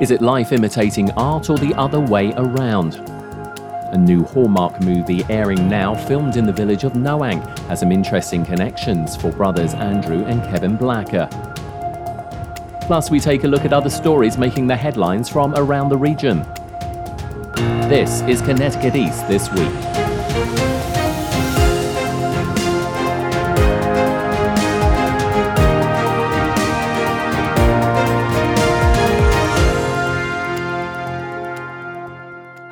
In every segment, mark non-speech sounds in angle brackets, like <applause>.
Is it life imitating art or the other way around? A new Hallmark movie airing now, filmed in the village of Noank, has some interesting connections for brothers Andrew and Kevin Blacker. Plus, we take a look at other stories making the headlines from around the region. This is Connecticut East This Week.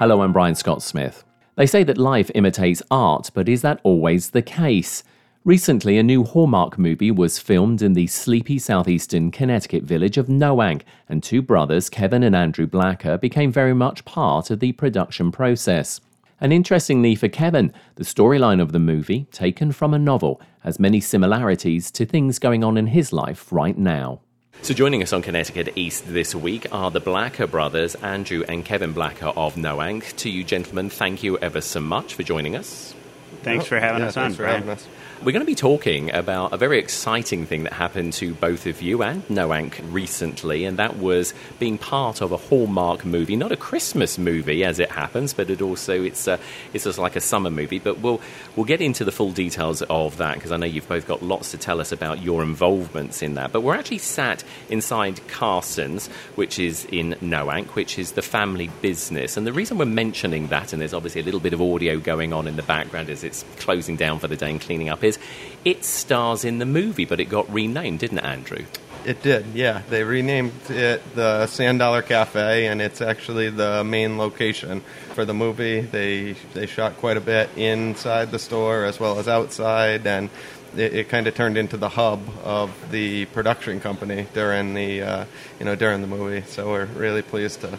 Hello, I'm Brian Scott Smith. They say that life imitates art, but is that always the case? Recently, a new Hallmark movie was filmed in the sleepy southeastern Connecticut village of Noank, and two brothers, Kevin and Andrew Blacker, became very much part of the production process. And interestingly for Kevin, the storyline of the movie, taken from a novel, has many similarities to things going on in his life right now. So, joining us on Connecticut East this week are the Blacker brothers, Andrew and Kevin Blacker of Noank. To you, gentlemen, thank you ever so much for joining us. Thanks for having yeah, us on, for Brian. We're going to be talking about a very exciting thing that happened to both of you and Noank recently, and that was being part of a Hallmark movie, not a Christmas movie as it happens, but it also it's a, it's just like a summer movie. But we'll we'll get into the full details of that because I know you've both got lots to tell us about your involvements in that. But we're actually sat inside Carson's, which is in Noank, which is the family business, and the reason we're mentioning that, and there's obviously a little bit of audio going on in the background as it's closing down for the day and cleaning up is it stars in the movie, but it got renamed, didn't it, Andrew? It did, yeah. They renamed it the Sand Dollar Cafe, and it's actually the main location for the movie. They they shot quite a bit inside the store as well as outside, and it, it kind of turned into the hub of the production company during the uh, you know during the movie. So we're really pleased to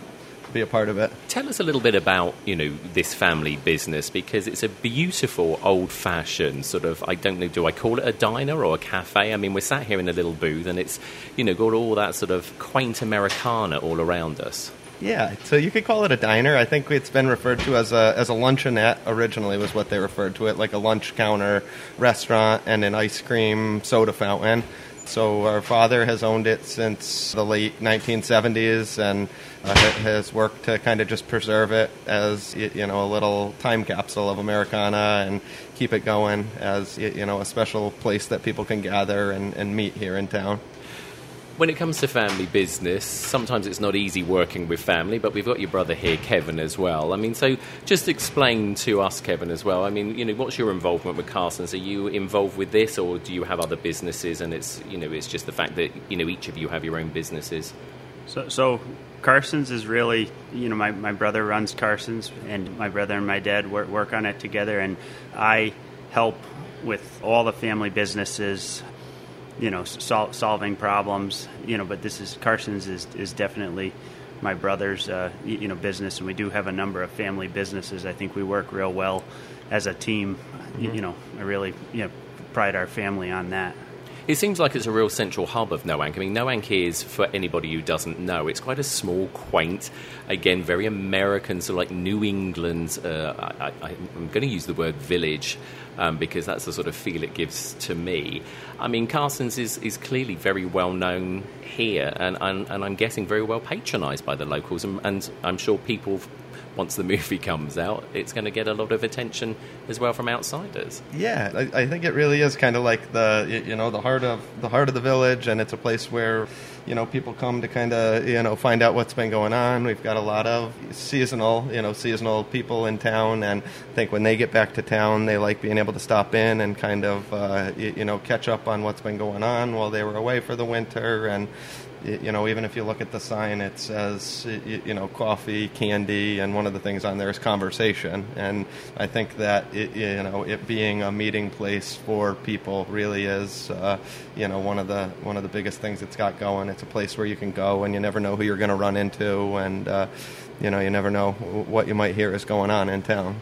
be a part of it. Tell us a little bit about you know this family business because it's a beautiful old-fashioned sort of I don't know do I call it a diner or a cafe? I mean we're sat here in a little booth and it's you know got all that sort of quaint Americana all around us. Yeah, so you could call it a diner. I think it's been referred to as a as a luncheonette. Originally, was what they referred to it, like a lunch counter restaurant and an ice cream soda fountain. So our father has owned it since the late 1970s and uh, has worked to kind of just preserve it as you know a little time capsule of Americana and keep it going as you know a special place that people can gather and, and meet here in town. When it comes to family business, sometimes it's not easy working with family, but we've got your brother here, Kevin, as well. I mean, so just explain to us, Kevin, as well. I mean, you know, what's your involvement with Carson's? Are you involved with this, or do you have other businesses? And it's, you know, it's just the fact that you know each of you have your own businesses. So, so Carson's is really, you know, my, my brother runs Carson's, and my brother and my dad work, work on it together, and I help with all the family businesses, you know, sol- solving problems, you know. But this is Carson's is is definitely my brother's, uh, you know, business, and we do have a number of family businesses. I think we work real well as a team. Mm-hmm. You, you know, I really, you know, pride our family on that. It seems like it's a real central hub of Noank. I mean, Noank is, for anybody who doesn't know, it's quite a small, quaint, again, very American, sort of like New England. Uh, I, am going to use the word village um, because that's the sort of feel it gives to me. I mean, Carson's is, is clearly very well known here, and, and, and I'm guessing very well patronised by the locals, and, and I'm sure people once the movie <laughs> comes out, it's going to get a lot of attention as well from outsiders. Yeah, I, I think it really is kind of like the you know the heart of the heart of the village, and it's a place where you know people come to kind of you know find out what's been going on. We've got a lot of seasonal you know seasonal people in town, and I think when they get back to town, they like being able to stop in and kind of uh, you, you know catch up on what's been going on while they were away for the winter and you know, even if you look at the sign, it says, you know, coffee, candy, and one of the things on there is conversation. And I think that, it, you know, it being a meeting place for people really is, uh, you know, one of the one of the biggest things it's got going. It's a place where you can go, and you never know who you're going to run into, and uh, you know, you never know what you might hear is going on in town.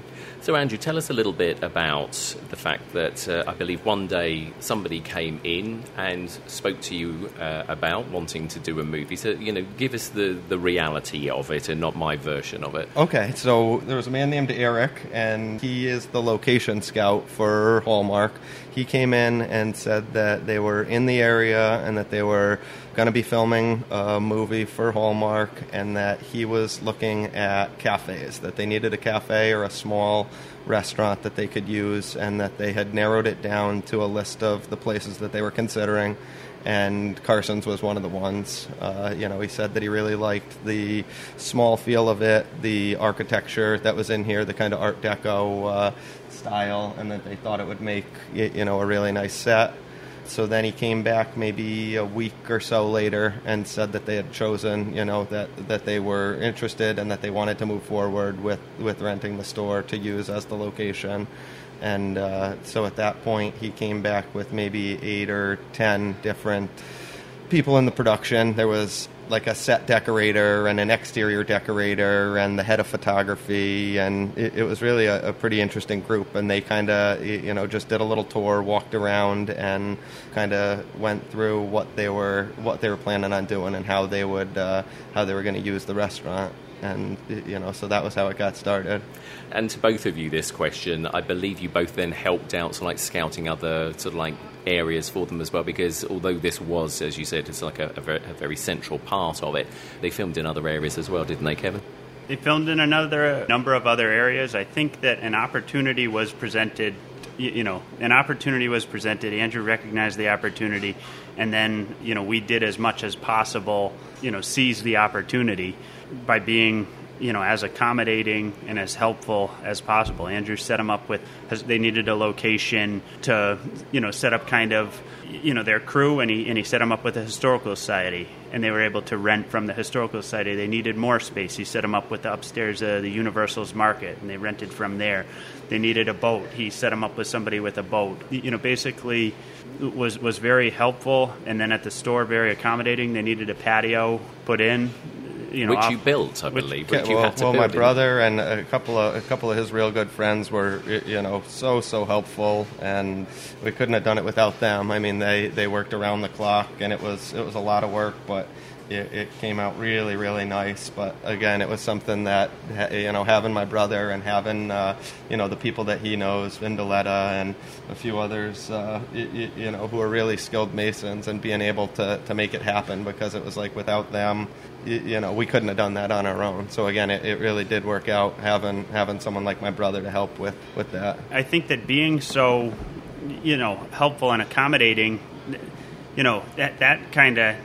So, Andrew, tell us a little bit about the fact that uh, I believe one day somebody came in and spoke to you uh, about wanting to do a movie. So, you know, give us the, the reality of it and not my version of it. Okay, so there was a man named Eric, and he is the location scout for Hallmark. He came in and said that they were in the area and that they were going to be filming a movie for Hallmark, and that he was looking at cafes, that they needed a cafe or a small restaurant that they could use, and that they had narrowed it down to a list of the places that they were considering and Carson's was one of the ones. Uh, you know, he said that he really liked the small feel of it, the architecture that was in here, the kind of Art Deco uh, style, and that they thought it would make you know a really nice set. So then he came back maybe a week or so later and said that they had chosen, you know, that that they were interested and that they wanted to move forward with with renting the store to use as the location. And uh, so at that point, he came back with maybe eight or ten different people in the production. There was like a set decorator and an exterior decorator and the head of photography, and it, it was really a, a, pretty interesting group. And they kind of, you know, just did a little tour, walked around, and kind of went through what they were what they were planning on doing and how they would uh, how they were going to use the restaurant. And you know, so that was how it got started. And to both of you, this question, I believe you both then helped out, so like scouting other sort of like areas for them as well. Because although this was, as you said, it's like a, a, very, a very central part of it, they filmed in other areas as well, didn't they, Kevin? They filmed in another number of other areas. I think that an opportunity was presented. You know, an opportunity was presented. Andrew recognized the opportunity, and then you know we did as much as possible. You know, seize the opportunity by being you know, as accommodating and as helpful as possible. Andrew set them up with, they needed a location to, you know, set up kind of, you know, their crew, and he, and he set them up with the historical society, and they were able to rent from the historical society. They needed more space. He set them up with the upstairs of the Universal's Market, and they rented from there. They needed a boat. He set them up with somebody with a boat. You know, basically was was very helpful, and then at the store, very accommodating. They needed a patio put in you know, which you built, I believe. Which well, well my brother and a couple of a couple of his real good friends were, you know, so so helpful, and we couldn't have done it without them. I mean, they they worked around the clock, and it was it was a lot of work, but it, it, came out really, really nice. But again, it was something that you know, having my brother and having uh, you know the people that he knows, Vindaletta and a few others, uh, you, you, know, who are really skilled masons, and being able to to make it happen because it was like without them, you, know, we couldn't have done that on our own. So again, it, it really did work out having having someone like my brother to help with with that. I think that being so, you know, helpful and accommodating you know that that kind of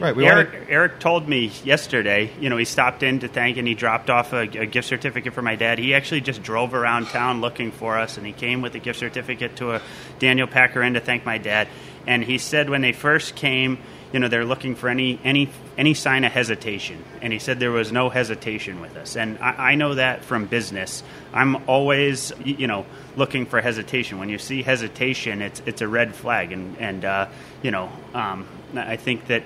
right. Eric wanted... Eric told me yesterday. You know, he stopped in to thank and he dropped off a, a, gift certificate for my dad. He actually just drove around town looking for us, and he came with a gift certificate to a Daniel Packer Inn to thank my dad. And he said when they first came, you know, they're looking for any any any sign of hesitation, and he said there was no hesitation with us. And I, I know that from business. I'm always, you know, looking for hesitation. When you see hesitation, it's it's a red flag, and and uh, you know, um, I think that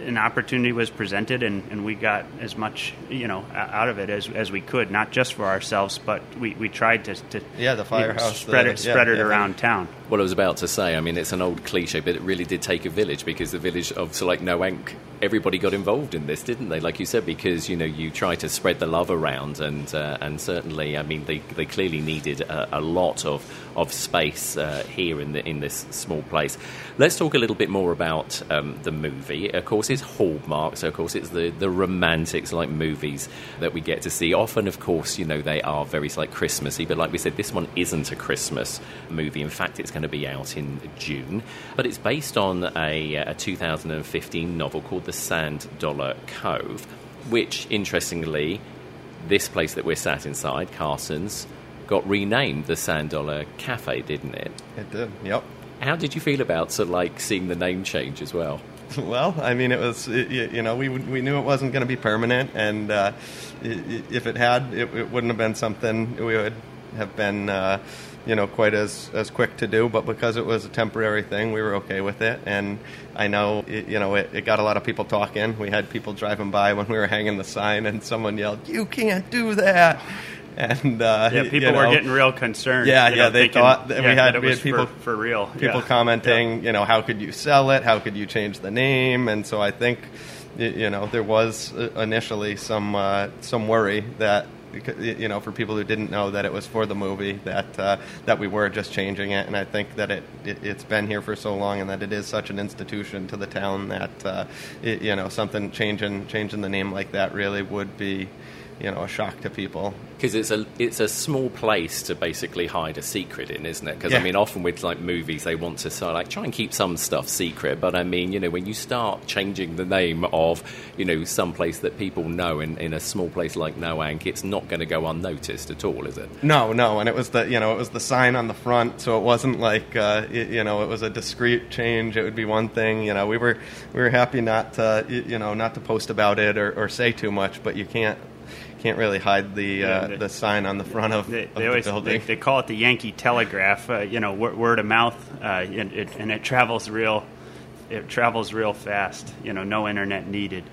an opportunity was presented, and, and we got as much you know out of it as, as we could, not just for ourselves, but we, we tried to, to yeah the firehouse spread the, it spread yeah, it yeah, around town. What I was about to say, I mean, it's an old cliche, but it really did take a village because the village of so like Noank, everybody got involved in this, didn't they? Like you said, because you know you try to spread the love around, and uh, and certainly, I mean, they, they clearly needed a, a lot of of space uh, here in the in this small place. Let's talk a little bit more about um, the movie. Of course, it's Hallmark, so of course it's the the romantics like movies that we get to see. Often, of course, you know they are very like Christmassy, but like we said, this one isn't a Christmas movie. In fact, it's going to be out in June. But it's based on a, a 2015 novel called The Sand Dollar Cove, which, interestingly, this place that we're sat inside, Carson's, got renamed the Sand Dollar Cafe, didn't it? It did, yep. How did you feel about sort of like seeing the name change as well? <laughs> Well, I mean, it was it, you know we we knew it wasn't going to be permanent, and uh, if it had, it, it, wouldn't have been something we would have been uh, you know quite as as quick to do. But because it was a temporary thing, we were okay with it. And I know it, you know it, it got a lot of people talking. We had people driving by when we were hanging the sign, and someone yelled, "You can't do that." <laughs> and uh, yeah, people you know, were getting real concerned. Yeah, yeah, know, they thinking, thought that yeah, we had, that we had people for, for, real. People yeah. commenting, yeah. you know, how could you sell it? How could you change the name? And so I think, you know, there was uh, initially some uh, some worry that you know, for people who didn't know that it was for the movie, that uh, that we were just changing it, and I think that it, it has been here for so long, and that it is such an institution to the town that uh, it, you know something changing changing the name like that really would be you know a shock to people because it's a it's a small place to basically hide a secret in, isn't it? Because yeah. I mean, often with like movies, they want to sort of like try and keep some stuff secret, but I mean, you know, when you start changing the name of you know some place that people know in, in a small place like Noank, it's not going to go unnoticed at all, is it? No, no, and it was the you know it was the sign on the front, so it wasn't like uh, it, you know it was a discreet change. It would be one thing, you know. We were we were happy not to you know not to post about it or, or say too much, but you can't can't really hide the Yeah, uh, they- the sign on the front of, They, of they the always building. they, they call it the Yankee Telegraph. Uh, you know, word, word of mouth, uh, and, it, and it travels real. It travels real fast. You know, no internet needed. <laughs>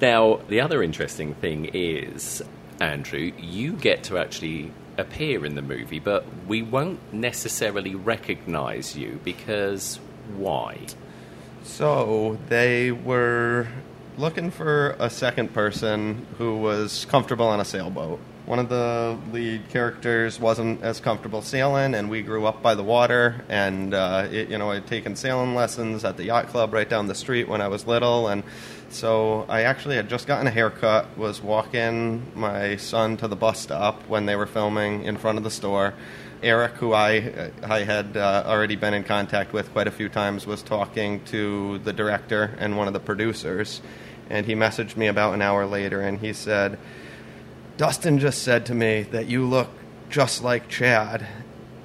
Now, the other interesting thing is, Andrew, you get to actually appear in the movie, but we won't necessarily recognize you because why? So they were looking for a second person who was comfortable on a sailboat. One of the lead characters wasn't as comfortable sailing, and we grew up by the water. And uh, it, you know, I'd taken sailing lessons at the yacht club right down the street when I was little, and so I actually had just gotten a haircut. Was walking my son to the bus stop when they were filming in front of the store. Eric, who I I had uh, already been in contact with quite a few times, was talking to the director and one of the producers, and he messaged me about an hour later, and he said, "Dustin just said to me that you look just like Chad."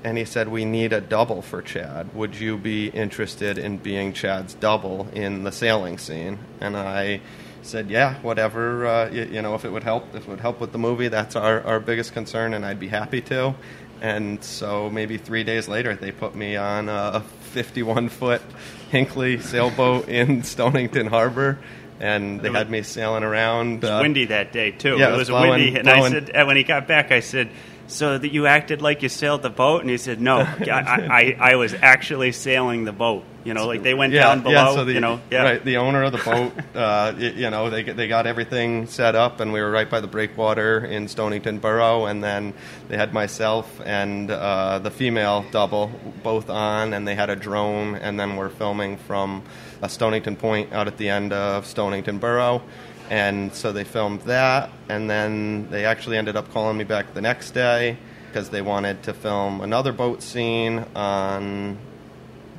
And he said, We need a double for Chad. Would you be interested in being Chad's double in the sailing scene? And I said, Yeah, whatever, uh, you, you know, if it would help, if it would help with the movie, that's our, our biggest concern, and I'd be happy to. And so maybe three days later, they put me on a 51 foot Hinckley sailboat in Stonington Harbor, and they had me sailing around. It was uh, windy that day too. yeah, it it was, was blowing- windy, and I said, and when he got back, I said, "So that you acted like you sailed the boat?" And he said, "No, <laughs> I, I, I was actually sailing the boat. You know, like they went down below. Yeah, so the, you know, yeah, right. The owner of the boat, <laughs> uh, you know, they they got everything set up, and we were right by the breakwater in Stonington Borough, and then they had myself and uh, the female double both on, and they had a drone, and then we're filming from a Stonington Point out at the end of Stonington Borough. And so they filmed that, and then they actually ended up calling me back the next day because they wanted to film another boat scene on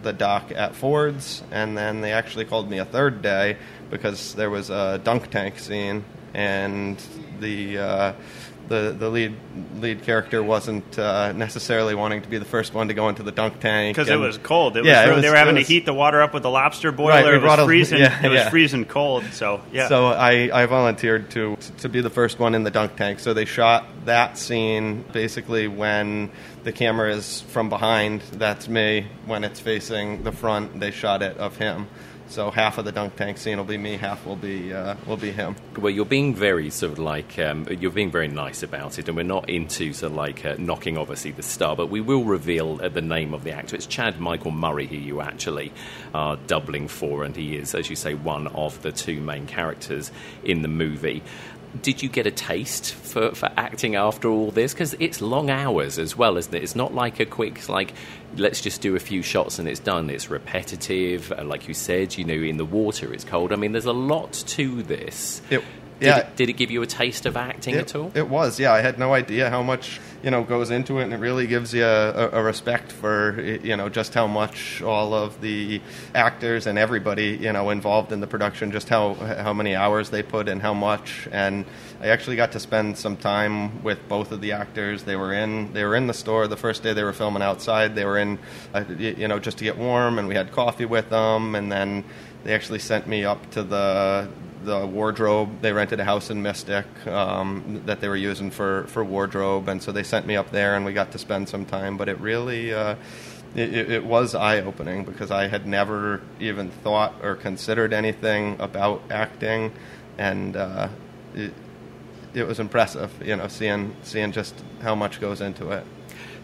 the dock at Ford's, and then they actually called me a third day because there was a dunk tank scene, and the uh, the the lead lead character wasn't uh, necessarily wanting to be the first one to go into the dunk tank because it was cold. It Yeah, was, was- they were having was- to heat the water up with the lobster boiler. Right, it was a- freezing. <laughs> yeah, it was yeah. freezing cold. So yeah, So I, I volunteered to to be the first one in the dunk tank. So they shot that scene basically when the camera is from behind. That's me. When it's facing the front, they shot it of him. So half of the dunk tank scene will be me, half will be uh, will be him. Well, you're being very sort of like um, you're being very nice about it, and we're not into sort of like uh, knocking obviously the star, but we will reveal uh, the name of the actor. It's Chad Michael Murray who you actually are doubling for, and he is, as you say, one of the two main characters in the movie. Did you get a taste for, for acting after all this? Because it's long hours as well, isn't it? It's not like a quick, like, let's just do a few shots and it's done. It's repetitive. Uh, like you said, you know, in the water it's cold. I mean, there's a lot to this. It Did, Yeah. it, did it give you a taste of acting It, at all? it was, yeah. I had no idea how much you know goes into it, and it really gives you a, a respect for you know just how much all of the actors and everybody you know involved in the production, just how how many hours they put in, how much. And I actually got to spend some time with both of the actors. They were in they were in the store the first day they were filming outside. They were in uh, you know just to get warm, and we had coffee with them, and then they actually sent me up to the the wardrobe. They rented a house in Mystic um, that they were using for, for wardrobe, and so they sent me up there, and we got to spend some time. But it really, uh, it, it was eye opening because I had never even thought or considered anything about acting, and uh, it, it was impressive, you know, seeing seeing just how much goes into it.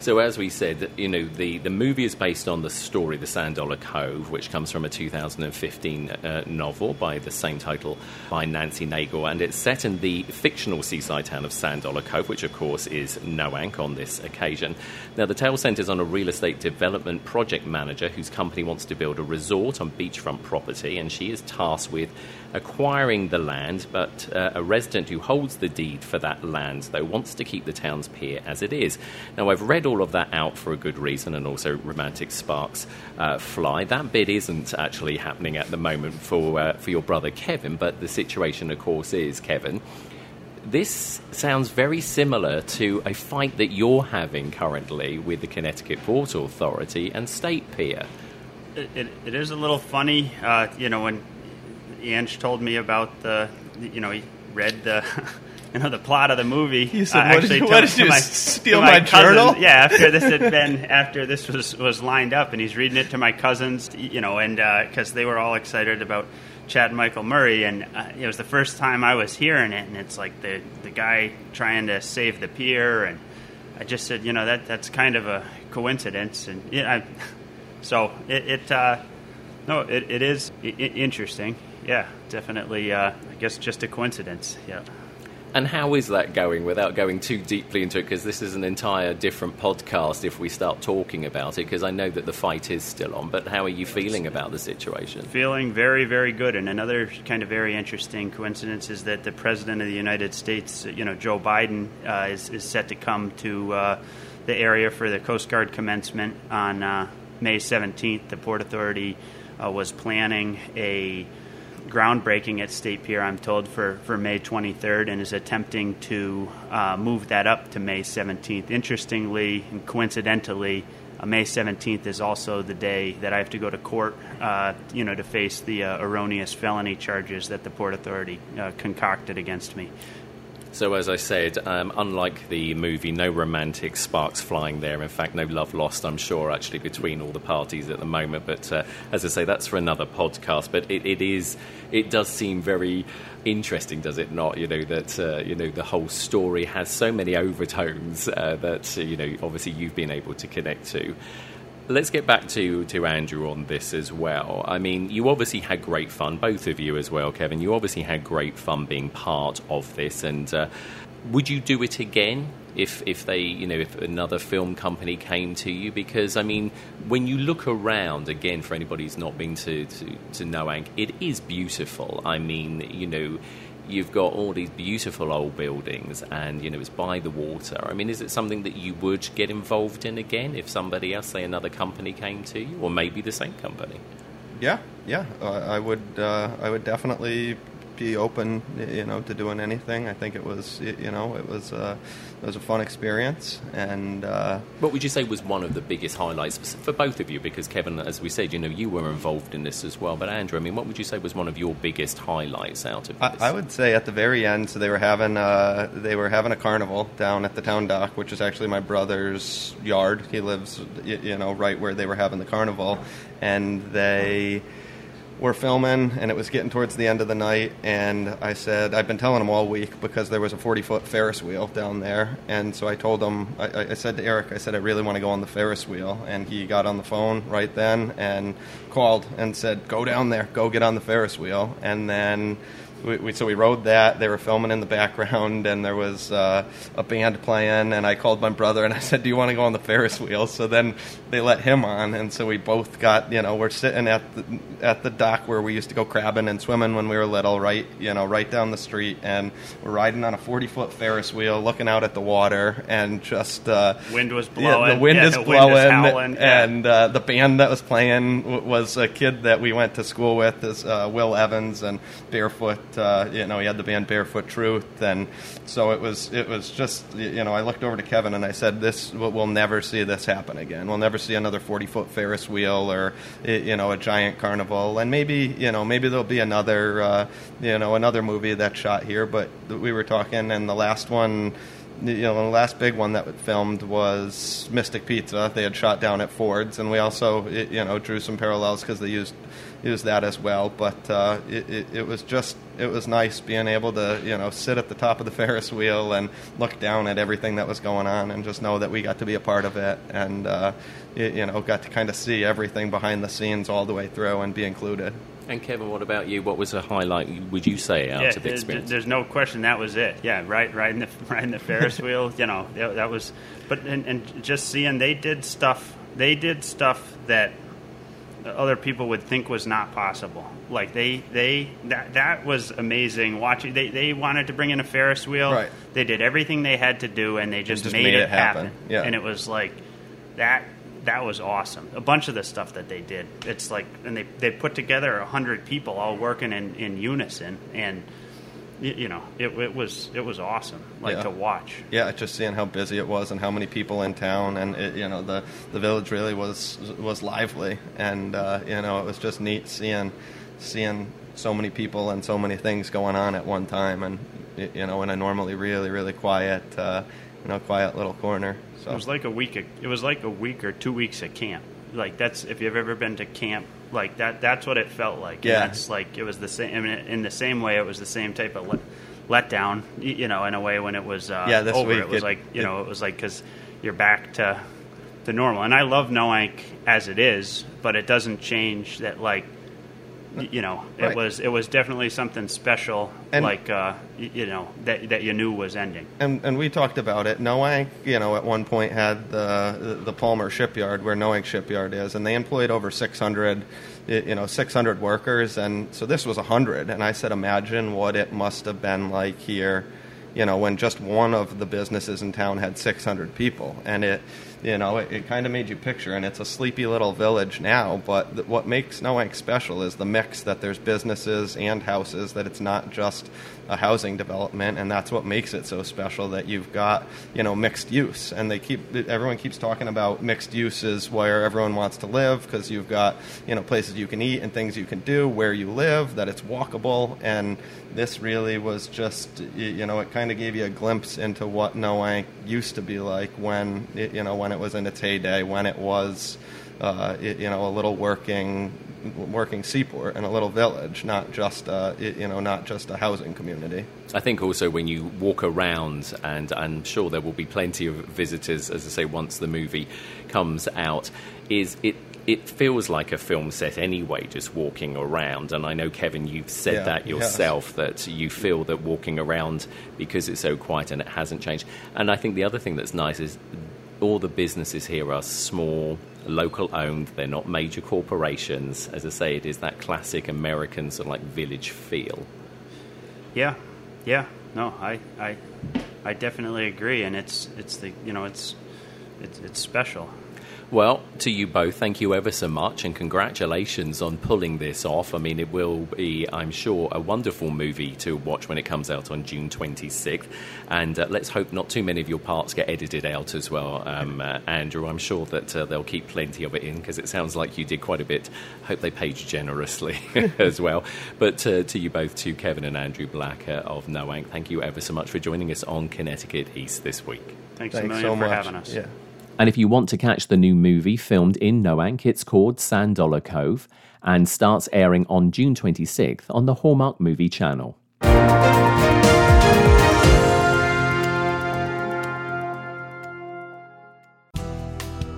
So, as we said, you know, the, the movie is based on the story, The Sand Dollar Cove, which comes from a 2015 uh, novel by the same title by Nancy Naigle, and it's set in the fictional seaside town of Sand Dollar Cove, which, of course, is Noank on this occasion. Now, the tale centers on a real estate development project manager whose company wants to build a resort on beachfront property, and she is tasked with acquiring the land, but uh, a resident who holds the deed for that land, though, wants to keep the town's pier as it is. Now, I've read all of that out for a good reason, and also romantic sparks uh, fly. That bid isn't actually happening at the moment for, uh, for your brother Kevin, but the situation, of course, is Kevin. This sounds very similar to a fight that you're having currently with the Connecticut Port Authority and State Pier. It, it, it is a little funny, uh, you know, when Ange told me about the, you know, he read the, <laughs> you know, the plot of the movie. You said, I "What did actually you- what did to you my- steal my cousin- journal? Yeah, after this had <laughs> been, after this was was lined up, and he's reading it to my cousins, you know, and because they were all excited about Chad Michael Murray, and uh, it was the first time I was hearing it, and it's like the the guy trying to save the pier, and I just said, you know, that that's kind of a coincidence, and yeah, I, <laughs> so it. it uh, no, it, it is interesting. Yeah, definitely. Uh, I guess just a coincidence. Yeah. And how is that going without going too deeply into it? Because this is an entire different podcast if we start talking about it, because I know that the fight is still on. But how are you feeling about the situation? Feeling very, very good. And another kind of very interesting coincidence is that the President of the United States, you know, Joe Biden, uh, is, is set to come to uh, the area for the Coast Guard commencement on uh, May 17th. The Port Authority uh, was planning a groundbreaking at State Pier, I'm told, for, for May 23rd, and is attempting to uh, move that up to May 17th. Interestingly and coincidentally, uh, May 17th is also the day that I have to go to court, uh, you know, to face the uh, erroneous felony charges that the Port Authority uh, concocted against me. So, as I said, um, unlike the movie, no romantic sparks flying there. In fact, no love lost, I'm sure, actually, between all the parties at the moment. But uh, as I say, that's for another podcast. But it, it is, it does seem very interesting, does it not? You know that uh, you know the whole story has so many overtones uh, that you know obviously you've been able to connect to. Let's get back to, to Andrew on this as well. I mean, you obviously had great fun, both of you as well, Kevin. You obviously had great fun being part of this. And uh, would you do it again if, if they, you know, if another film company came to you? Because, I mean, when you look around, again, for anybody who's not been to, to, to Noank, it is beautiful. I mean, you know, you've got all these beautiful old buildings and you know it's by the water i mean is it something that you would get involved in again if somebody else say another company came to you or maybe the same company Yeah, yeah, I would. Uh, I would definitely be open, you know, to doing anything. I think it was, you know, it was, uh, it was a fun experience, and uh, what would you say was one of the biggest highlights for both of you because kevin as we said you know you were involved in this as well but andrew i mean what would you say was one of your biggest highlights out of I, this I would say at the very end, so they were having uh, they were having a carnival down at the town dock, which is actually my brother's yard. He lives, you know, right where they were having the carnival, and they were filming, and it was getting towards the end of the night. And I said, I've been telling them all week because there was a 40 foot Ferris wheel down there, and so I told them, I, I- I said to Eric, I said I really want to go on the Ferris wheel, and he got on the phone right then and called and said, go down there, go get on the Ferris wheel, and then we, we, so we rode that. They were filming in the background, and there was uh, a band playing. And I called my brother and I said, "Do you want to go on the Ferris wheel?" So then they let him on, and so we both got. You know, we're sitting at the at the dock where we used to go crabbing and swimming when we were little, right? You know, right down the street, and we're riding on a forty foot Ferris wheel, looking out at the water, and just uh, wind was blowing. Yeah, the wind yeah, is the blowing, wind is howling, yeah. and uh, the band that was playing w- was a kid that we went to school with, is uh, Will Evans, and Barefoot. Uh, you know, he had the band Barefoot Truth, and so it was. It was just you know, I looked over to Kevin and I said, "This we'll never see this happen again. We'll never see another forty foot Ferris wheel or you know a giant carnival, and maybe you know maybe there'll be another uh, you know another movie that's shot here. But we were talking, and the last one." You know, the last big one that we filmed was Mystic Pizza. They had shot down at Ford's, and we also, you know, drew some parallels because they used used that as well. But uh, it, it, it, was just it was nice being able to you know sit at the top of the <laughs> Ferris wheel and look down at everything that was going on, and just know that we got to be a part of it, and uh, you know, got to kind of see everything behind the scenes all the way through and be included. And Kevin, what about you? What was a highlight? Would you say out yeah, of the experience? There's no question that was it. Yeah, right, right in the <laughs> right in the Ferris <laughs> wheel. You know, that, that was. But and, and just seeing they did stuff. They did stuff that other people would think was not possible. Like they they that that was amazing. Watching they they wanted to bring in a Ferris wheel. Right. They did everything they had to do, and they just, just made, made it, it happen. happen. Yeah. And it was like that that was awesome. A bunch of the stuff that they did, it's like, and they they put together a hundred people all working in, in unison, and you, you know, it, it was it was awesome, like Yeah. to watch. Yeah, just seeing how busy it was and how many people in town, and it, you know the the village really was was lively, and uh, you know it was just neat seeing seeing so many people and so many things going on at one time, and you know in a normally really really quiet uh, you know quiet little corner. So It was like a week. It was like a week or two weeks at camp. Like that's if you've ever been to camp, like that. That's what it felt like. And Yeah. that's like it was the same. I mean, in the same way, it was the same type of let, letdown. You know, in a way when it was uh, Yeah, this over. week it was it- like you it- know, it was like because you're back to the normal. And I love Noank as it is, but it doesn't change that. Like you know, it Right. was it was definitely something special. And- like uh, you know that that you knew was ending. and and we talked about it. Noank, you know, at one point had the the Palmer shipyard where Noank shipyard is, and they employed over 600, you know, 600 workers, and so this was 100. And I said, imagine what it must have been like here, you know, when just one of the businesses in town had 600 people, and it. You know, it, it kind of made you picture, and it's a sleepy little village now. But th- what makes Noank special is the mix that there's businesses and houses. That it's not just a housing development, and that's what makes it so special. That you've got you know mixed use, and they keep everyone keeps talking about mixed uses where everyone wants to live because you've got you know places you can eat and things you can do where you live. That it's walkable, and this really was just you know it kind of gave you a glimpse into what Noank used to be like when it, you know when it was in its heyday, when it was uh, it, you know a little working working seaport and a little village, not just uh, it, you know not just a housing community. I think also when you walk around, and I'm sure there will be plenty of visitors, as I say, once the movie comes out, is it. It feels like a film set anyway, just walking around. And I know, Kevin, you've said Yeah, that yes. yourself, that you feel that walking around because it's so quiet and it hasn't changed. And I think the other thing that's nice is all the businesses here are small, local owned. They're not major corporations. As I say, it is that classic American sort of like village feel. Yeah, yeah. No, I, I, I definitely agree, and it's it's the you know it's it's it's special. Well, to you both, thank you ever so much, and congratulations on pulling this off. I mean, it will be, I'm sure, a wonderful movie to watch when it comes out on June 26th. And uh, let's hope not too many of your parts get edited out as well, um, uh, Andrew. I'm sure that uh, they'll keep plenty of it in because it sounds like you did quite a bit. I hope they paid you generously <laughs> as well. But uh, to you both, to Kevin and Andrew Black uh, of Noank, thank you ever so much for joining us on Connecticut East this week. Thanks, a Thanks million so for much. having us. Yeah. And if you want to catch the new movie filmed in Noank, it's called Sand Dollar Cove and starts airing on June 26th on the Hallmark Movie Channel.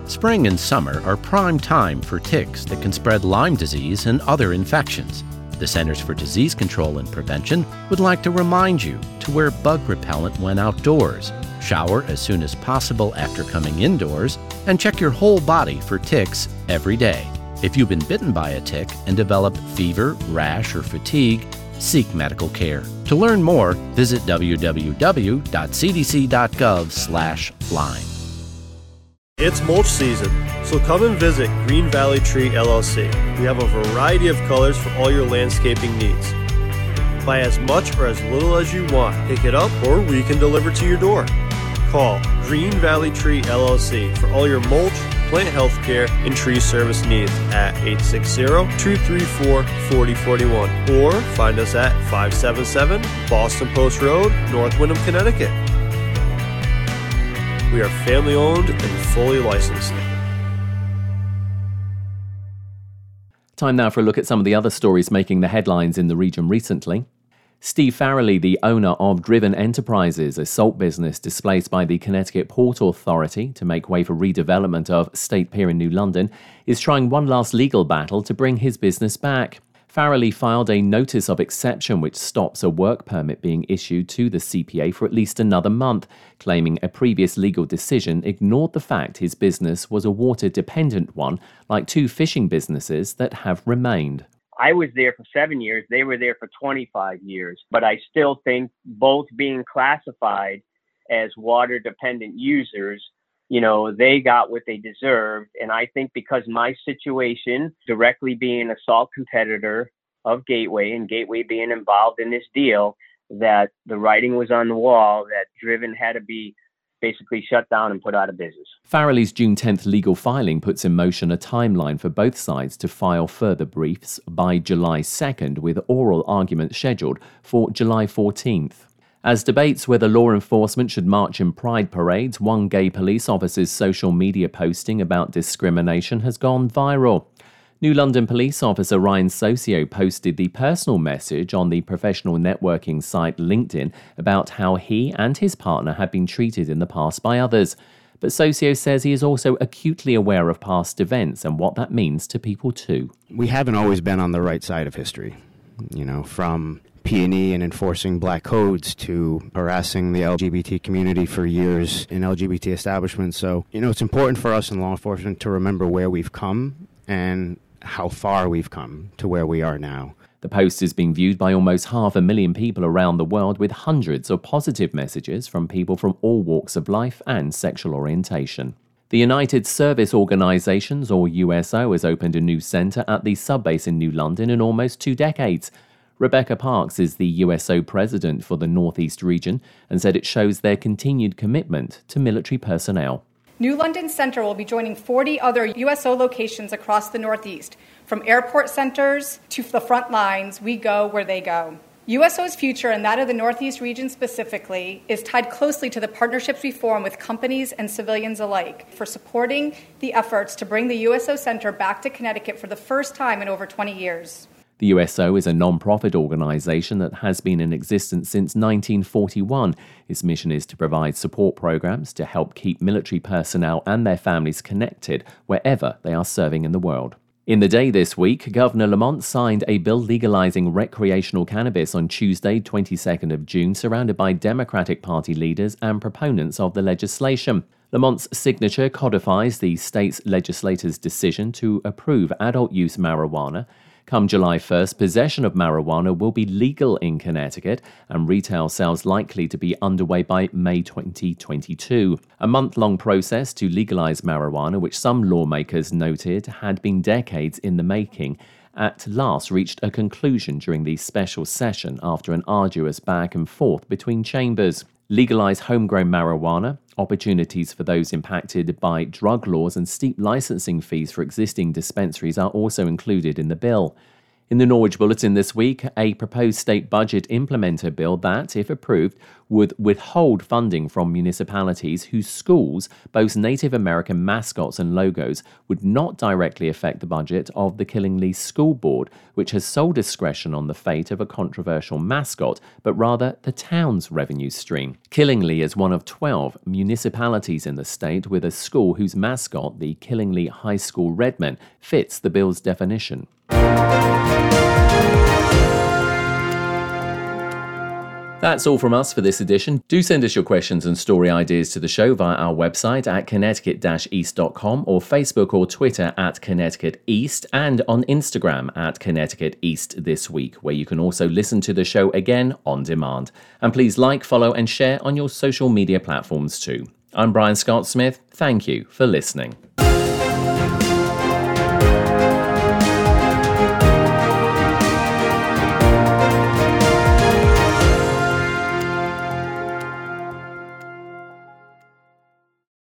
Spring and summer are prime time for ticks that can spread Lyme disease and other infections. The Centers for Disease Control and Prevention would like to remind you to wear bug repellent when outdoors, shower as soon as possible after coming indoors, and check your whole body for ticks every day. If you've been bitten by a tick and develop fever, rash, or fatigue, seek medical care. To learn more, visit www.cdc.gov/lyme. It's mulch season, so come and visit Green Valley Tree LLC. We have a variety of colors for all your landscaping needs. Buy as much or as little as you want. Pick it up or we can deliver to your door. Call Green Valley Tree LLC for all your mulch, plant health care, and tree service needs at 860-234-4041 or find us at 577 Boston Post Road, North Windham, Connecticut. We are family owned and fully licensed. Time now for a look at some of the other stories making the headlines in the region recently. Steve Farrelly, the owner of Driven Enterprises, a salt business displaced by the Connecticut Port Authority to make way for redevelopment of State Pier in New London, is trying one last legal battle to bring his business back. Farrelly filed a notice of exception which stops a work permit being issued to the CPA for at least another month, claiming a previous legal decision ignored the fact his business was a water dependent one, like two fishing businesses that have remained. I was there for seven years, they were there for 25 years, but I still think both being classified as water dependent users you know, they got what they deserved. And I think because my situation, directly being a salt competitor of Gateway and Gateway being involved in this deal, that the writing was on the wall that Driven had to be basically shut down and put out of business. Farrelly's June 10th legal filing puts in motion a timeline for both sides to file further briefs by July 2nd, with oral arguments scheduled for July 14th. As debates whether law enforcement should march in pride parades, one gay police officer's social media posting about discrimination has gone viral. New London police officer Ryan Socio posted the personal message on the professional networking site LinkedIn about how he and his partner had been treated in the past by others. But Socio says he is also acutely aware of past events and what that means to people too. We haven't always been on the right side of history. You know, from P&E and enforcing black codes to harassing the LGBT community for years in LGBT establishments. So, you know, it's important for us in law enforcement to remember where we've come and how far we've come to where we are now. The post is being viewed by almost half a million people around the world with hundreds of positive messages from people from all walks of life and sexual orientation. The United Service Organizations, or USO, has opened a new centre at the subbase in New London in almost two decades. Rebecca Parks is the USO president for the Northeast region and said it shows their continued commitment to military personnel. New London Center will be joining 40 other USO locations across the Northeast. From airport centers to the front lines, we go where they go. USO's future, and that of the Northeast region specifically, is tied closely to the partnerships we form with companies and civilians alike for supporting the efforts to bring the USO Center back to Connecticut for the first time in over 20 years. The USO is a non profit organisation that has been in existence since 1941. Its mission is to provide support programs to help keep military personnel and their families connected wherever they are serving in the world. In the day this week, Governor Lamont signed a bill legalizing recreational cannabis on Tuesday, 22nd of June, surrounded by Democratic Party leaders and proponents of the legislation. Lamont's signature codifies the state's legislators' decision to approve adult use marijuana Come July 1st, possession of marijuana will be legal in Connecticut, and retail sales likely to be underway by May 2022. A month long process to legalize marijuana, which some lawmakers noted had been decades in the making, at last reached a conclusion during the special session after an arduous back and forth between chambers. Legalize homegrown marijuana, opportunities for those impacted by drug laws, and steep licensing fees for existing dispensaries are also included in the bill. In the Norwich Bulletin this week, a proposed state budget implementer bill that, if approved, would withhold funding from municipalities whose schools boast Native American mascots and logos would not directly affect the budget of the Killingly School Board, which has sole discretion on the fate of a controversial mascot, but rather the town's revenue stream. Killingly is one of 12 municipalities in the state with a school whose mascot, the Killingly High School Redmen, fits the bill's definition. That's all from us for this edition. Do send us your questions and story ideas to the show via our website at connecticut east.com or Facebook or Twitter at Connecticut East and on Instagram at Connecticut East This Week, where you can also listen to the show again on demand. And please like, follow, and share on your social media platforms too. I'm Brian Scott Smith. Thank you for listening.